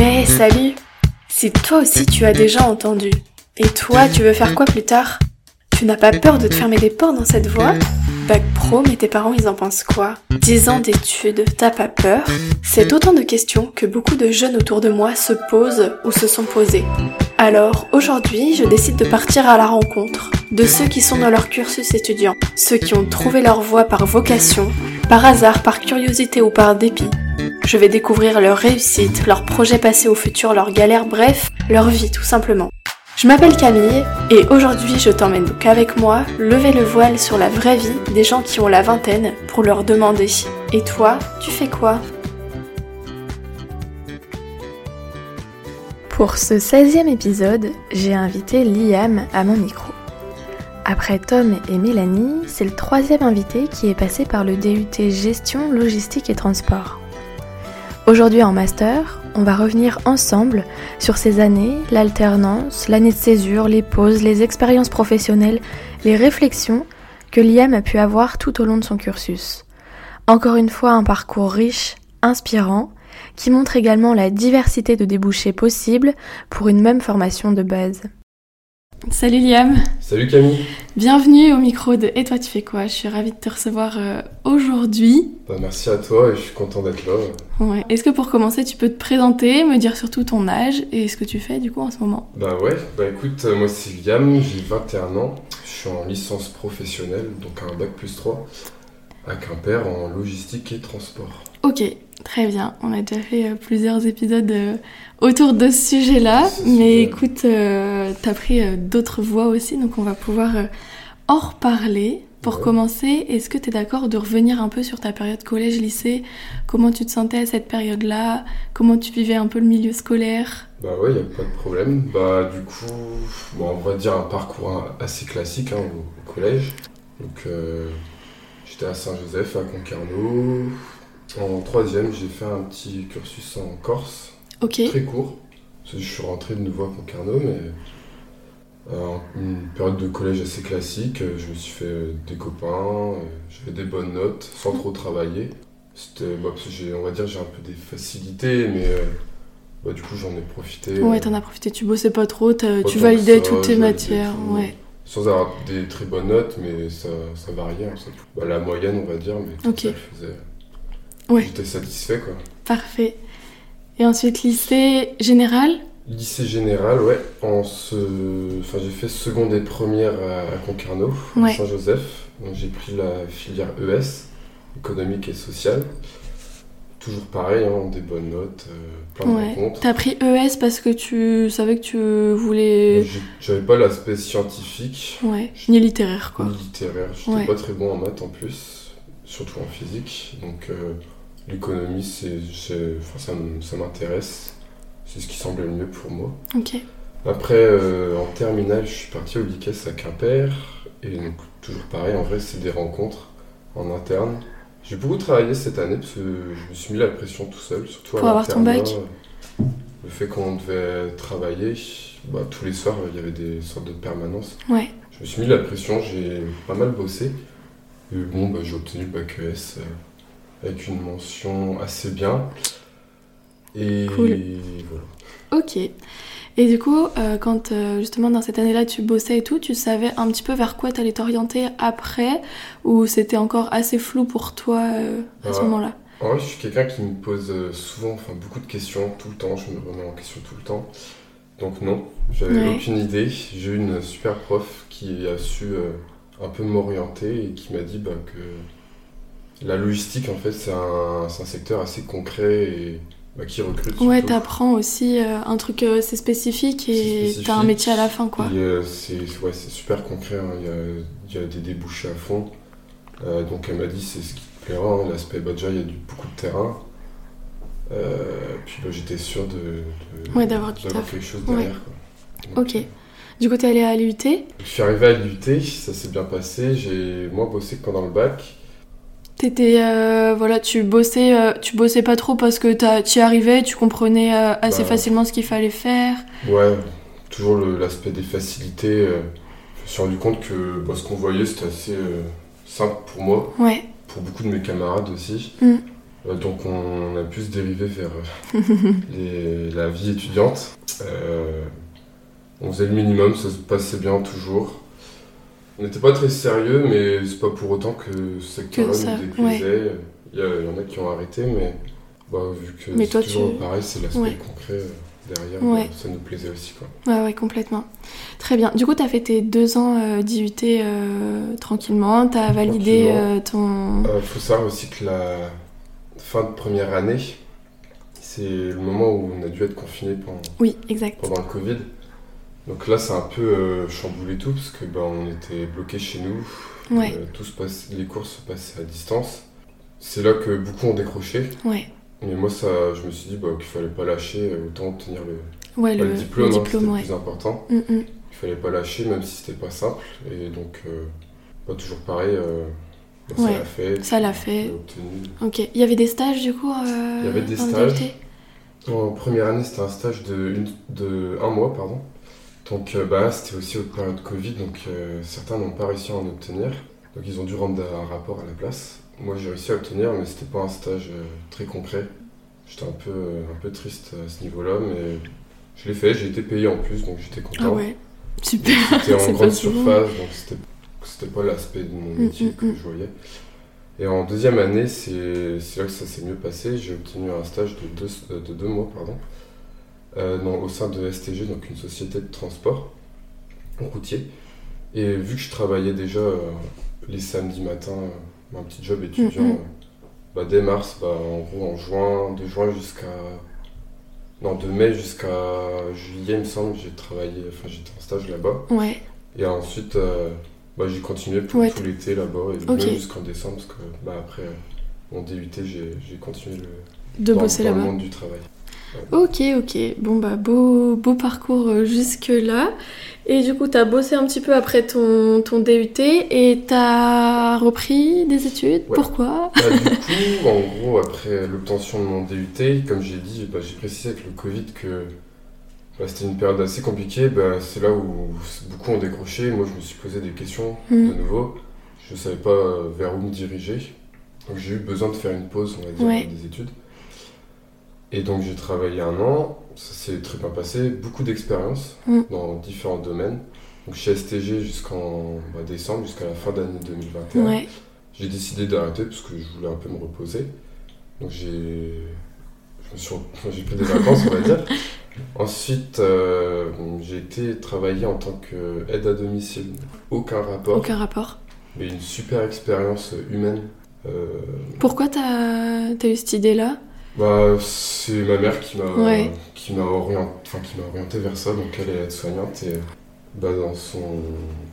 Hé, salut Si toi aussi tu as déjà entendu, et toi tu veux faire quoi plus tard? Tu n'as pas peur de te fermer des portes dans cette voie? Bac pro, mais tes parents ils en pensent quoi? 10 ans d'études, t'as pas peur? C'est autant de questions que beaucoup de jeunes autour de moi se posent ou se sont posées. Alors aujourd'hui, je décide de partir à la rencontre de ceux qui sont dans leur cursus étudiant, ceux qui ont trouvé leur voie par vocation, par hasard, par curiosité ou par dépit. Je vais découvrir leur réussite, leurs projets passés au futur, leurs galères, bref, leur vie tout simplement. Je m'appelle Camille et aujourd'hui je t'emmène donc avec moi lever le voile sur la vraie vie des gens qui ont la vingtaine pour leur demander Et toi, tu fais quoi? Pour ce 16e épisode, j'ai invité Liam à mon micro. Après Tom et Mélanie, c'est le troisième invité qui est passé par le DUT Gestion, Logistique et Transport. Aujourd'hui en master, on va revenir ensemble sur ces années, l'alternance, l'année de césure, les pauses, les expériences professionnelles, les réflexions que Liam a pu avoir tout au long de son cursus. Encore une fois, un parcours riche, inspirant, qui montre également la diversité de débouchés possibles pour une même formation de base. Salut Liam. Salut Camille. Bienvenue au micro de Et toi tu fais quoi? Je suis ravie de te recevoir euh, aujourd'hui. Bah, merci à toi et je suis content d'être là. Ouais. Est-ce que pour commencer tu peux te présenter, me dire surtout ton âge et ce que tu fais du coup en ce moment? Bah ouais, bah écoute, euh, moi c'est Liam, j'ai 21 ans, je suis en licence professionnelle, donc un bac plus 3, à Quimper en logistique et transport. Ok, très bien. On a déjà fait euh, plusieurs épisodes autour de ce sujet-là. Mais écoute, euh, t'as pris euh, d'autres voix aussi, donc on va pouvoir euh, en reparler. Pour commencer, est-ce que tu es d'accord de revenir un peu sur ta période collège-lycée Comment tu te sentais à cette période-là? Comment tu vivais un peu le milieu scolaire? Bah ouais, y a pas de problème. Bah du coup, bon, on va dire un parcours assez classique hein, au, collège. Donc j'étais à Saint-Joseph, à Concarneau. En troisième, j'ai fait un petit cursus en Corse Très court. Je suis rentré de nouveau à Concarneau, mais euh, une période de collège assez classique. Euh, je me suis fait euh, des copains, j'avais des bonnes notes sans trop travailler. C'était, bah, on va dire, j'ai un peu des facilités, mais bah, du coup, j'en ai profité. Ouais, t'en as profité. Tu bossais pas trop, tu validais toutes tes matières. ouais. Sans avoir des très bonnes notes, mais ça, ça variait. Hein, bah, la moyenne, on va dire, mais tout ça, faisait. Ouais. J'étais satisfait, quoi. Parfait. Et ensuite, lycée général? Lycée général, ouais. En ce... enfin, j'ai fait seconde et première à Concarneau, à Saint-Joseph. Donc j'ai pris la filière ES, économique et sociale. Toujours pareil, hein, des bonnes notes, euh, plein de rencontres. T'as pris ES parce que tu savais que tu voulais. J'avais pas l'aspect scientifique. Ouais, ni littéraire quoi. Ni littéraire. J'étais pas très bon en maths en plus, surtout en physique. Donc. Euh, l'économie, c'est, enfin, ça, m'intéresse. C'est ce qui semblait le mieux pour moi. Après, euh, en terminale, je suis parti au LICES à Quimper. Et donc, toujours pareil, en vrai, c'est des rencontres en interne. J'ai beaucoup travaillé cette année parce que je me suis mis la pression tout seul, surtout pour avoir ton bac. Le fait qu'on devait travailler, bah, tous les soirs, il y avait des sortes de permanences. Ouais. Je me suis mis la pression, j'ai pas mal bossé. Et bon, bah, j'ai obtenu le bac ES. Avec une mention assez bien. Et voilà. Ok. Et du coup, euh, quand euh, justement dans cette année-là tu bossais et tout, tu savais un petit peu vers quoi tu allais t'orienter après Ou c'était encore assez flou pour toi euh, à ce moment-là? Ouais, je suis quelqu'un qui me pose souvent enfin, beaucoup de questions tout le temps, je me remets en question tout le temps. Donc non, j'avais aucune idée. J'ai eu une super prof qui a su un peu m'orienter et qui m'a dit bah, que la logistique, en fait, c'est un, secteur assez concret et bah, qui recrute. Ouais, t'apprends aussi euh, un truc euh, assez spécifique et t'as un métier à la fin, quoi. Euh, c'est ouais, super concret, hein. il y, a, des débouchés à fond. donc elle m'a dit c'est ce qui te plaira, hein. l'aspect, bah, déjà il y a du, beaucoup de terrain. puis bah, j'étais sûr de, ouais, d'avoir quelque chose derrière. ok. Du coup, t'es allé à l'UT Je suis arrivé à l'UT, ça s'est bien passé. J'ai moins bossé que pendant le bac. T'étais, euh, voilà, tu bossais, euh, tu bossais pas trop parce que tu y arrivais, tu comprenais euh, assez bah. facilement ce qu'il fallait faire. Ouais, toujours l'aspect des facilités. je me suis rendu compte que bah, ce qu'on voyait c'était assez simple pour moi. Ouais. Pour beaucoup de mes camarades aussi. Mm. Donc on a pu se dériver vers les- la vie étudiante. On faisait le minimum, ça se passait bien toujours. On n'était pas très sérieux, mais c'est pas pour autant que ce secteur-là nous déplaisait. Il y, a- il y en a qui ont arrêté, mais bah, vu que Mais c'est toi, toujours tu- pareil, c'est l'aspect Ouais. concret euh, derrière, Ouais. bah, ça nous plaisait aussi. Quoi. Ouais, ouais, complètement. Très bien. Du coup, t'as fait tes deux ans euh, d'IUT euh, tranquillement. T'as validé Tranquillement. euh, ton. Il faut savoir aussi que la fin de première année, c'est le moment où on a dû être confiné pendant, Oui, exact. pendant le Covid. Donc là, c'est un peu euh, chamboulé tout parce que bah, on était bloqué chez nous. Ouais, Euh, tout se passe, les cours se passaient à distance. C'est là que beaucoup ont décroché. ouais. Mais moi, ça, je me suis dit bah, qu'il fallait pas lâcher, euh, autant obtenir le, Ouais, le, le diplôme, le hein, ouais. plus important. Mm, mm. Il fallait pas lâcher, même si c'était pas simple. Et donc, euh, pas toujours pareil. bah, ça l'a fait. ça l'a fait. Ok. Il y avait des stages, du coup Il y avait des stages. En première année, c'était un stage de, une- de un mois, pardon. Donc, euh, bah, c'était aussi au période Covid, donc euh, certains n'ont pas réussi à en obtenir. Donc, ils ont dû rendre un rapport à la place. Moi, j'ai réussi à obtenir, mais c'était pas un stage euh, très concret. J'étais un peu, un peu triste à ce niveau-là, mais je l'ai fait. J'ai été payé en plus, donc j'étais content. Ah ouais. Super. C'était en grande surface, donc c'était, c'était pas l'aspect de mon Mm, métier mm, que mm. je voyais. Et en deuxième année, c'est, c'est là que ça s'est mieux passé. J'ai obtenu un stage de deux, de deux mois pardon, dans- au sein de STG, donc une société de transport routier. Et vu que je travaillais déjà euh, les samedis matins, euh, un petit job étudiant, Mm, mm. euh, bah, dès mars, bah, en gros en juin, de juin jusqu'à. Non, de mai jusqu'à juillet, il me semble, j'ai travaillé, enfin j'étais en stage là-bas. Ouais. Et ensuite, euh, bah, j'ai continué pour Ouais, tout l'été là-bas, et même jusqu'en décembre, parce que bah, après euh, mon DUT, j'ai continué le, De dans, bosser dans le là-bas. monde du travail. Ok, ok. Bon, bah, beau, beau parcours euh, jusque-là. Et du coup, t'as bossé un petit peu après ton, ton DUT et t'as repris des études? Ouais. Pourquoi? Bah, du coup, en gros, après l'obtention de mon DUT, comme j'ai dit, bah, j'ai précisé avec le Covid que bah, c'était une période assez compliquée. C'est là où beaucoup ont décroché. Moi, je me suis posé des questions de nouveau. Je ne savais pas euh, vers où me diriger. Donc, j'ai eu besoin de faire une pause, on va dire, Ouais. des études. Et donc, j'ai travaillé un an. Ça s'est très bien passé. Beaucoup d'expérience Mhm. dans différents domaines. Donc, chez STG jusqu'en bah, décembre, jusqu'à la fin d'année 2021. Ouais. J'ai décidé d'arrêter parce que je voulais un peu me reposer. Donc j'ai suis... pris des vacances, on va dire. Ensuite, euh, j'ai été travailler en tant qu'aide à domicile. Aucun rapport, Aucun rapport. mais une super expérience humaine. Euh, Pourquoi t'as as eu cette idée-là? Bah, c'est ma mère qui m'a Ouais. qui m'a orienté, enfin, qui m'a orienté vers ça. Donc elle est aide-soignante et bah, dans son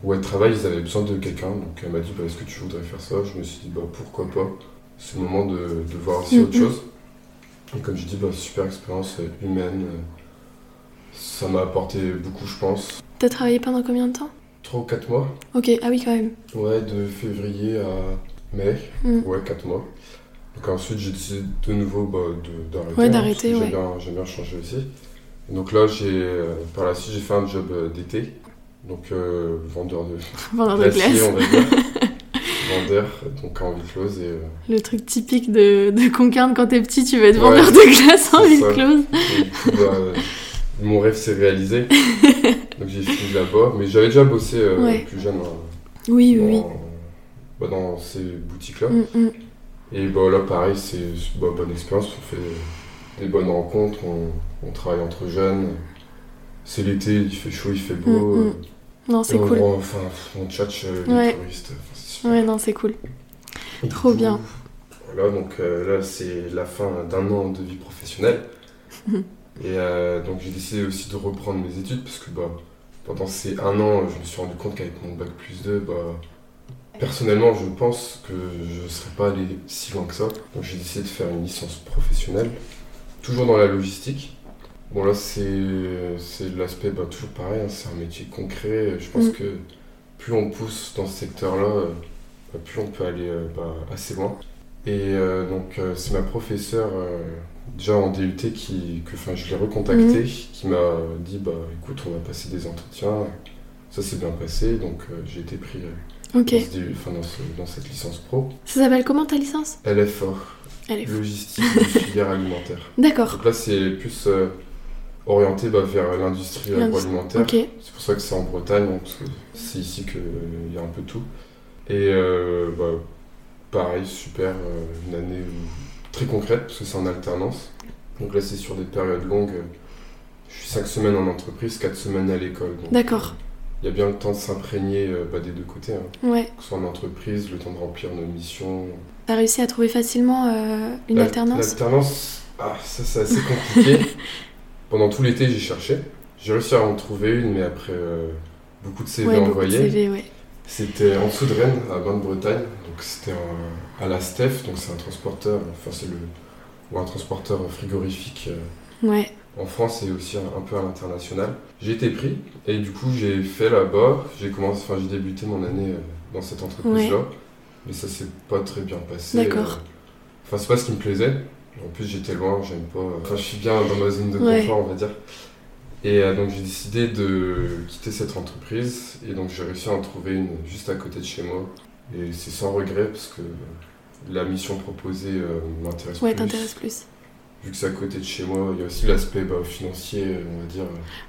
où elle travaille, ils avaient besoin de quelqu'un. Donc elle m'a dit bah, est-ce que tu voudrais faire ça? Je me suis dit bah pourquoi pas? C'est le moment de, de voir aussi autre Mhm. chose. Et comme je dis, bah, super expérience humaine. Ça m'a apporté beaucoup, je pense. T'as travaillé pendant combien de temps? 3 ou 4 mois. Ok, ah oui, quand même. Ouais, de février à mai. Mm. Ouais, 4 mois. Donc ensuite, j'ai décidé de nouveau bah, d'arrêter. Ouais, hein, d'arrêter, ouais. J'aime bien, bien changer aussi. Et donc là, j'ai, euh, par la suite, j'ai fait un job euh, d'été. Donc euh, vendeur de Vendeur de glace. on va dire. vendeur, donc en huis close. Et, euh, Le truc typique de, de Concarne quand t'es petit, tu veux être Ouais, vendeur de glace en ville close. et du coup, bah, mon rêve s'est réalisé. donc j'ai fini là-bas. Mais j'avais déjà bossé euh, Ouais. plus jeune hein, Oui, dans, oui, bah, dans ces boutiques-là. Mm, mm. Et bah, là, pareil, c'est bah, bonne expérience. On fait des bonnes rencontres, on, on travaille entre jeunes. C'est l'été, il fait chaud, il fait beau. Mm, mm. Non, c'est on, cool. voit- enfin, on tchatche euh, les Ouais. touristes. enfin. Ouais, non, c'est cool. Et Trop coup, bien. Voilà, donc euh, là, c'est la fin d'un an de vie professionnelle. Et euh, donc, j'ai décidé aussi de reprendre mes études parce que bah, pendant ces un an, je me suis rendu compte qu'avec mon bac plus 2, bah, personnellement, je pense que je ne serais pas allé si loin que ça. Donc, j'ai décidé de faire une licence professionnelle, toujours dans la logistique. Bon, là, c'est l'aspect bah, toujours pareil, hein, c'est un métier concret. Je pense Mm. que plus on pousse dans ce secteur-là, bah, plus on peut aller euh, bah, assez loin. Et euh, donc, euh, c'est ma professeure, euh, déjà en DUT, qui, que je l'ai recontactée, qui m'a dit bah, écoute, on va passer des entretiens. Ça s'est bien passé, donc j'ai été pris euh, Ok. dans, ce enfin, dans, ce- dans cette licence pro. Ça s'appelle comment ta licence? LFA, fou. logistique de filière alimentaire. D'accord. Donc là, c'est plus euh, orienté bah, vers l'industrie agroalimentaire. C'est pour ça que c'est en Bretagne, donc parce que c'est ici qu'il y a un peu tout. Et euh, bah, pareil, super, euh, une année très concrète, parce que c'est en alternance. Donc là, c'est sur des périodes longues. Je suis 5 semaines en entreprise, 4 semaines à l'école. D'accord. Il y a bien le temps de s'imprégner euh, bah, des deux côtés, hein. Ouais. que ce soit en entreprise, le temps de remplir nos missions. T'as réussi à trouver facilement euh, une alternance L'alternance, ah, ça c'est assez compliqué. Pendant tout l'été, j'ai cherché. J'ai réussi à en trouver une, mais après euh, beaucoup de CV Ouais, beaucoup de envoyés. Ouais. C'était en dessous de Rennes, à Bain de Bretagne. Donc c'était à la STEF, donc c'est un transporteur, enfin c'est le ou un transporteur frigorifique euh, Ouais. En France et aussi un, peu à l'international. J'ai été pris et du coup j'ai fait là-bas. J'ai commencé, enfin j'ai débuté mon année euh, dans cette entreprise-là, mais ça s'est pas très bien passé. D'accord. euh. Enfin c'est pas ce qui me plaisait. En plus j'étais loin, j'aime pas. Enfin je suis bien dans ma zone de Ouais. confort on va dire. Et euh, donc j'ai décidé de quitter cette entreprise et donc j'ai réussi à en trouver une juste à côté de chez moi. Et c'est sans regret parce que la mission proposée euh, m'intéresse Ouais, plus. t'intéresse plus. Vu que c'est à côté de chez moi, il y a aussi l'aspect bah, financier, on va dire.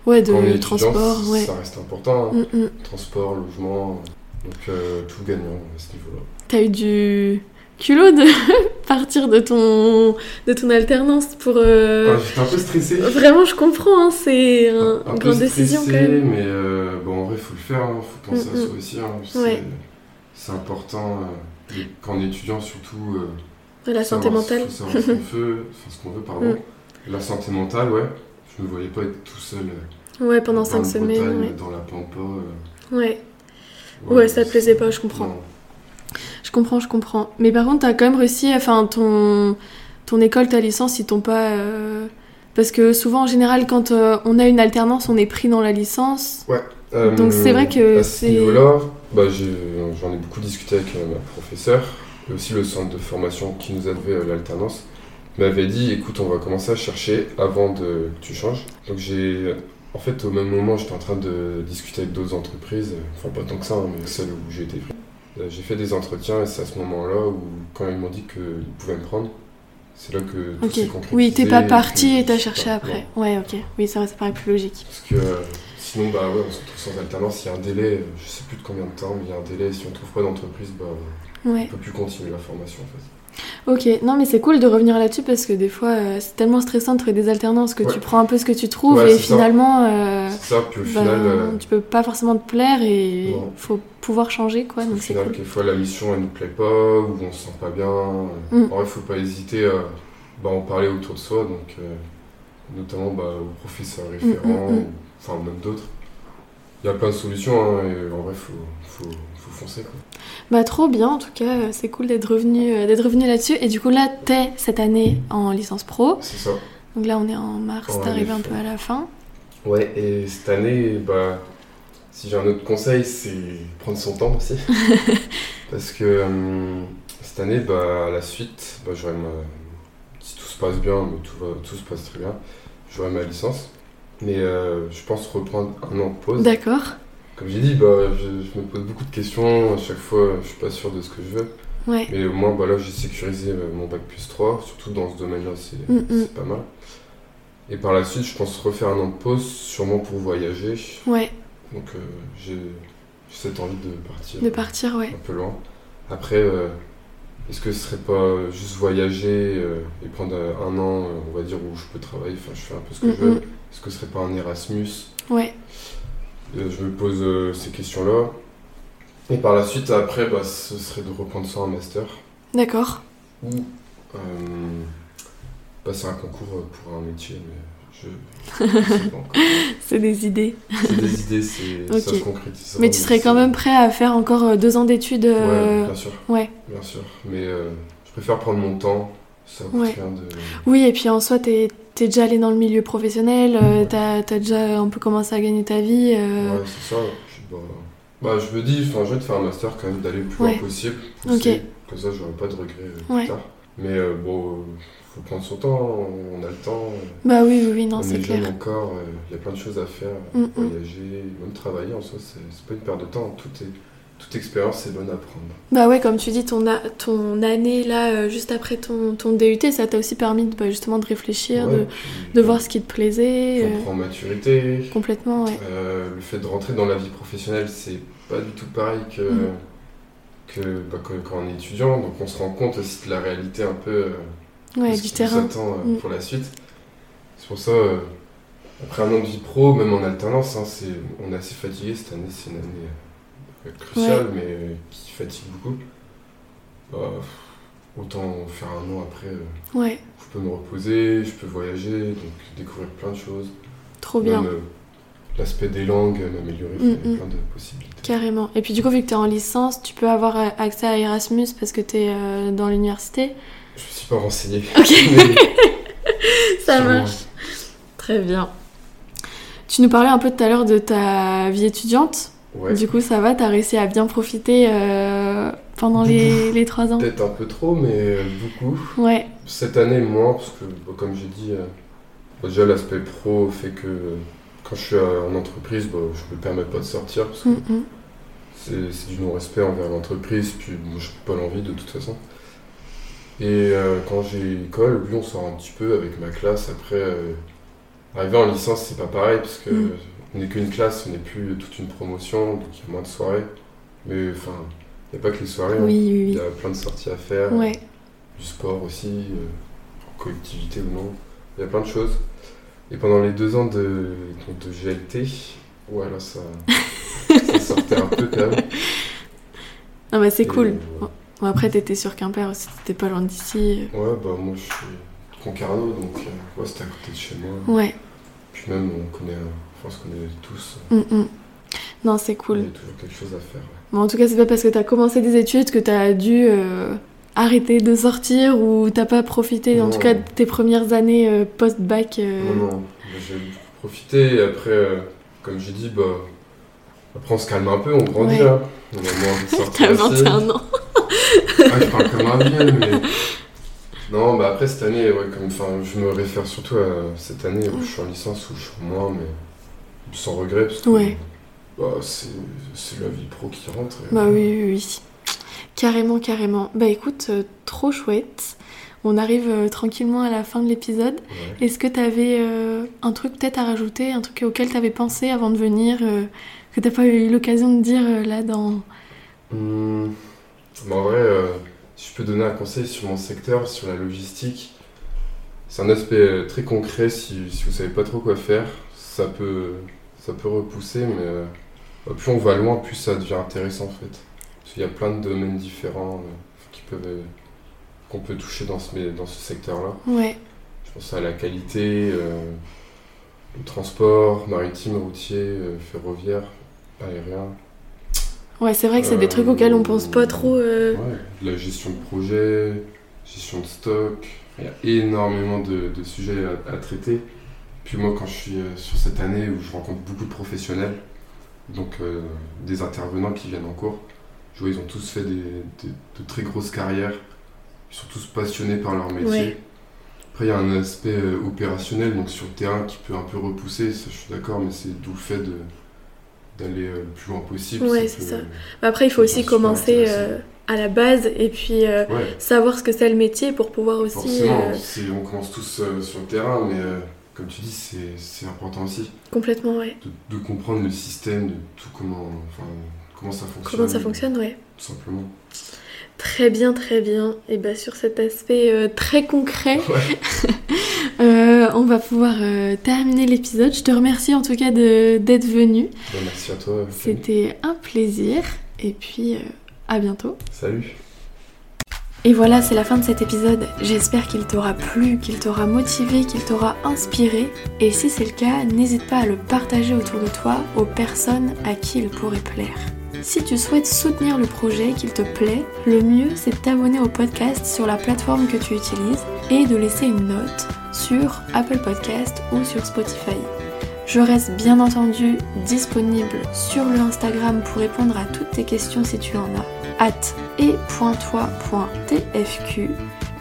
Ouais, on est de étudiant, transport, ouais. ça reste important. hein. Mm, mm. Transport, logement, donc euh, tout gagnant à ce niveau-là. T'as eu du culot de partir de ton, de ton alternance pour... euh, Ah, J'étais un peu stressé. Vraiment, je comprends, hein, c'est un- un une grande décision quand stressé, même. mais euh, bon, en vrai, il faut le faire, il faut penser Mm, à soi aussi. hein. C'est Ouais. c'est important, euh, et quand on est étudiant, surtout. De la santé mentale. faut savoir ce qu'on veut, enfin, ce qu'on veut, pardon. La santé mentale, ouais. Je me voyais pas être tout seul. euh, Ouais, pendant en 5 Bretagne, semaines, Dans la pampa. euh, ouais. Ouais. Ouais, ça te plaisait pas, je comprends. non. Je comprends, je comprends. Mais par contre, t'as quand même réussi, enfin, ton, ton école, ta licence, ils t'ont pas... euh, Parce que souvent, en général, quand euh, on a une alternance, on est pris dans la licence. Euh, Donc c'est vrai que à ce c'est- niveau-là, bah, j'en ai beaucoup discuté avec ma professeure et aussi le centre de formation qui nous a donné euh, l'alternance m'avait dit écoute on va commencer à chercher avant de, que tu changes. Donc j'ai en fait au même moment j'étais en train de discuter avec d'autres entreprises, euh, enfin pas tant que ça hein, mais celles où j'ai été pris. Euh, J'ai fait des entretiens et c'est à ce moment-là où quand ils m'ont dit qu'ils pouvaient me prendre, c'est là que tout Ok. Oui, t'es pas parti et t'as cherché après. Ouais, ok. Oui, ça, ça paraît plus logique. Parce que sinon, bah ouais, on se retrouve sans alternance. Il y a un délai, euh, je sais plus de combien de temps, mais il y a un délai. Si on trouve pas d'entreprise, bah, Ouais. on peut plus continuer la formation en fait. Ok, non mais c'est cool de revenir là-dessus parce que des fois euh, c'est tellement stressant de trouver des alternances que Ouais. tu prends un peu ce que tu trouves Ouais, et ça. finalement euh, ça, puis au ben, final, euh, tu peux pas forcément te plaire et Non. faut pouvoir changer quoi au donc c'est final, cool. quelquefois la mission elle nous plaît pas, ou on se sent pas bien. Mm. En vrai, faut pas hésiter à bah, en parler autour de soi, donc notamment bah, aux professeurs référents, mm, mm. Enfin même d'autres. Il y a plein de solutions, hein, et en vrai, faut, faut, faut foncer quoi. Bah trop bien en tout cas, euh, c'est cool d'être revenu, euh, d'être revenu là-dessus et du coup là t'es cette année en licence pro, C'est ça. donc là on est en mars, En t'arrives un peu à la fin. Ouais, et cette année, bah, si j'ai un autre conseil, c'est prendre son temps aussi. Parce que euh, cette année, bah, à la suite, bah, j'aurai ma... Si tout se passe bien, mais tout, va... tout se passe très bien, j'aurai ma licence. Mais euh, je pense reprendre un an de pause. D'accord, Comme j'ai dit, bah, je, je me pose beaucoup de questions. À chaque fois, je suis pas sûr de ce que je veux. ouais. Mais au moins, bah, là, j'ai sécurisé euh, mon bac plus 3. Surtout dans ce domaine-là, c'est Mm, mm. c'est pas mal. Et par la suite, je pense refaire un an de pause, sûrement pour voyager. Ouais, Donc euh, j'ai cette envie de partir de partir, ouais. un peu loin. Après, euh, est-ce que ce serait pas juste voyager euh, et prendre un an, on va dire, où je peux travailler, enfin je fais un peu ce que Mm, je veux. Est-ce que ce serait pas un Erasmus Ouais, Euh, Je me pose euh, ces questions-là. Et par la suite, après, bah, ce serait de reprendre ça en master d'accord. ou euh, passer un concours pour un métier, mais je je sais pas encore. C'est des idées. C'est des idées, c'est ça Ok. se concrétise. Mais tu serais quand même prêt à faire encore deux ans d'études euh, Ouais, bien sûr. ouais. Bien sûr, mais je préfère prendre mon temps. Ça Ouais. de. Oui, et puis en soi, t'es es déjà allé dans le milieu professionnel, euh, t'as as déjà un peu commencé à gagner ta vie. euh, Ouais, c'est ça. Je, bah, bah, je me dis, enfin, je vais te faire un master quand même, d'aller le plus Ouais. loin possible. Ok. pousser. Comme ça, j'aurai pas de regrets euh, plus Ouais. tard. Mais euh, bon, faut prendre son temps, on a le temps. Bah oui, oui, oui, non, on c'est clair. encore, il y a plein de choses à faire. Mm, mm. Voyager, même travailler en soi, c'est pas une perte de temps. Tout est, toute expérience est bonne à prendre. Bah ouais, comme tu dis, ton, a- ton année là, euh, juste après ton, ton DUT, ça t'a aussi permis de, bah, justement de réfléchir, Ouais, de, voir ce qui te plaisait. On euh, prend maturité. complètement, ouais. Euh, le fait de rentrer dans la vie professionnelle, c'est pas du tout pareil que, Mhm. que, bah, que quand on est étudiant. Donc on se rend compte aussi de la réalité un peu euh, Ouais, du qui terrain. nous attend Mm. pour la suite. C'est pour ça, après un an de vie pro, même en alternance, hein, c'est, on est assez fatigué cette année. C'est une année euh, cruciale, mais euh, qui fatigue beaucoup. Bah, autant faire un an après. euh, Ouais, je peux me reposer, je peux voyager, donc découvrir plein de choses. trop bien. Même, euh, l'aspect des langues, euh, m'améliorer, Mm, il y a mm. plein de possibilités. Carrément. Et puis du coup, vu que t'es en licence, tu peux avoir euh, accès à Erasmus parce que t'es euh, dans l'université? Je me suis pas renseigné. Ok. Ça marche. Très bien. Tu nous parlais un peu tout à l'heure de ta vie étudiante. Ouais, Du coup, ça va, t'as réussi à bien profiter euh, pendant les, les trois ans peut-être un peu trop, mais beaucoup. Ouais, Cette année, moins, parce que, bah, comme j'ai dit, euh, bah, déjà l'aspect pro fait que euh, quand je suis en entreprise, bah, je me permets pas de sortir, parce que Mm, c'est du non-respect envers l'entreprise, puis moi je n'ai pas l'envie de toute façon. Et euh, quand j'ai école, oui, on sort un petit peu avec ma classe. Après, arriver en licence, c'est pas pareil, parce que Mm. On n'est qu'une classe, on n'est plus toute une promotion, donc il y a moins de soirées. Mais enfin, il n'y a pas que les soirées, hein. oui, il oui, y a plein de sorties à faire. Ouais. du sport aussi, euh, en collectivité ou non. Il y a plein de choses. Et pendant les deux ans de, de GLT, ouais, là, ça, ça sortait un peu quand même. Non, mais c'est Et, cool. euh, Bon, après, t'étais sur Quimper aussi, t'étais pas loin d'ici. Ouais, bah moi je suis Concarneau, donc euh, ouais, c'était à côté de chez moi. Ouais. Puis même, on connaît, euh, enfin, on se connaît tous. Mm, mm. Non, c'est cool. Il y a toujours quelque chose à faire. ouais. Bon, en tout cas, c'est pas parce que t'as commencé des études que t'as dû euh, arrêter de sortir ou t'as pas profité, en Non. tout cas, de tes premières années euh, post-bac. euh, Non, non, j'ai beaucoup profité. Et après, euh, comme j'ai dit, bah, après on se calme un peu, on grandit Ouais. là. On a moins envie de sortir T'as aussi. 21 ans. Ah, je parle comme un vieux, mais. Non, bah après cette année, ouais, comme, enfin, je me réfère surtout à cette année où je suis en licence, où je suis moins, mais sans regret, parce que Ouais. bah, c'est c'est la vie pro qui rentre. et- Bah oui, oui, oui. Carrément, carrément. Bah écoute, euh, trop chouette. On arrive euh, tranquillement à la fin de l'épisode. Ouais. Est-ce que t'avais euh, un truc peut-être à rajouter, un truc auquel t'avais pensé avant de venir, que t'as pas eu l'occasion de dire là dans... Mais en vrai, si je peux donner un conseil sur mon secteur, sur la logistique, c'est un aspect très concret. Si, si vous savez pas trop quoi faire, ça peut, ça peut repousser, mais euh, plus on va loin, plus ça devient intéressant en fait. Parce qu'il y a plein de domaines différents euh, qui peuvent, euh, qu'on peut toucher dans ce, dans ce secteur-là. Ouais, Je pense à la qualité, le transport maritime, routier, ferroviaire, aérien. ouais c'est vrai que c'est des trucs auxquels on pense pas trop. Ouais, la gestion de projet, gestion de stock, il y a énormément de, de sujets à, à traiter. Puis moi, quand je suis euh, sur cette année où je rencontre beaucoup de professionnels, donc euh, des intervenants qui viennent en cours, je vois ils ont tous fait des, des- de très grosses carrières, ils sont tous passionnés par leur métier. Ouais. Après, il y a un aspect euh, opérationnel, donc sur le terrain, qui peut un peu repousser, ça je suis d'accord, mais c'est d'où le fait d'aller le plus loin possible. Ouais, c'est ça. Après, il faut aussi commencer à la base et puis euh, Ouais. savoir ce que c'est le métier pour pouvoir aussi... Forcément, euh, c'est- on commence tous euh, sur le terrain, mais comme tu dis, c'est important aussi complètement, ouais. de, de comprendre le système, de tout comment, enfin, comment ça fonctionne. Comment ça fonctionne, ouais. Tout simplement. Très bien, très bien. Et bien sur cet aspect euh, très concret, Ouais. euh, on va pouvoir euh, terminer l'épisode. Je te remercie en tout cas de- d'être venu. Bah, merci à toi. C'était un plaisir. Et puis à bientôt. Salut. Et voilà, c'est la fin de cet épisode. J'espère qu'il t'aura plu, qu'il t'aura motivé, qu'il t'aura inspiré. Et si c'est le cas, n'hésite pas à le partager autour de toi aux personnes à qui il pourrait plaire. Si tu souhaites soutenir le projet, qu'il te plaît, le mieux c'est de t'abonner au podcast sur la plateforme que tu utilises et de laisser une note sur Apple Podcast ou sur Spotify. Je reste bien entendu disponible sur le Instagram pour répondre à toutes tes questions si tu en as at et.toi.tfq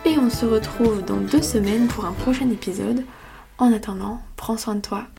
et on se retrouve dans deux semaines pour un prochain épisode. En attendant, prends soin de toi.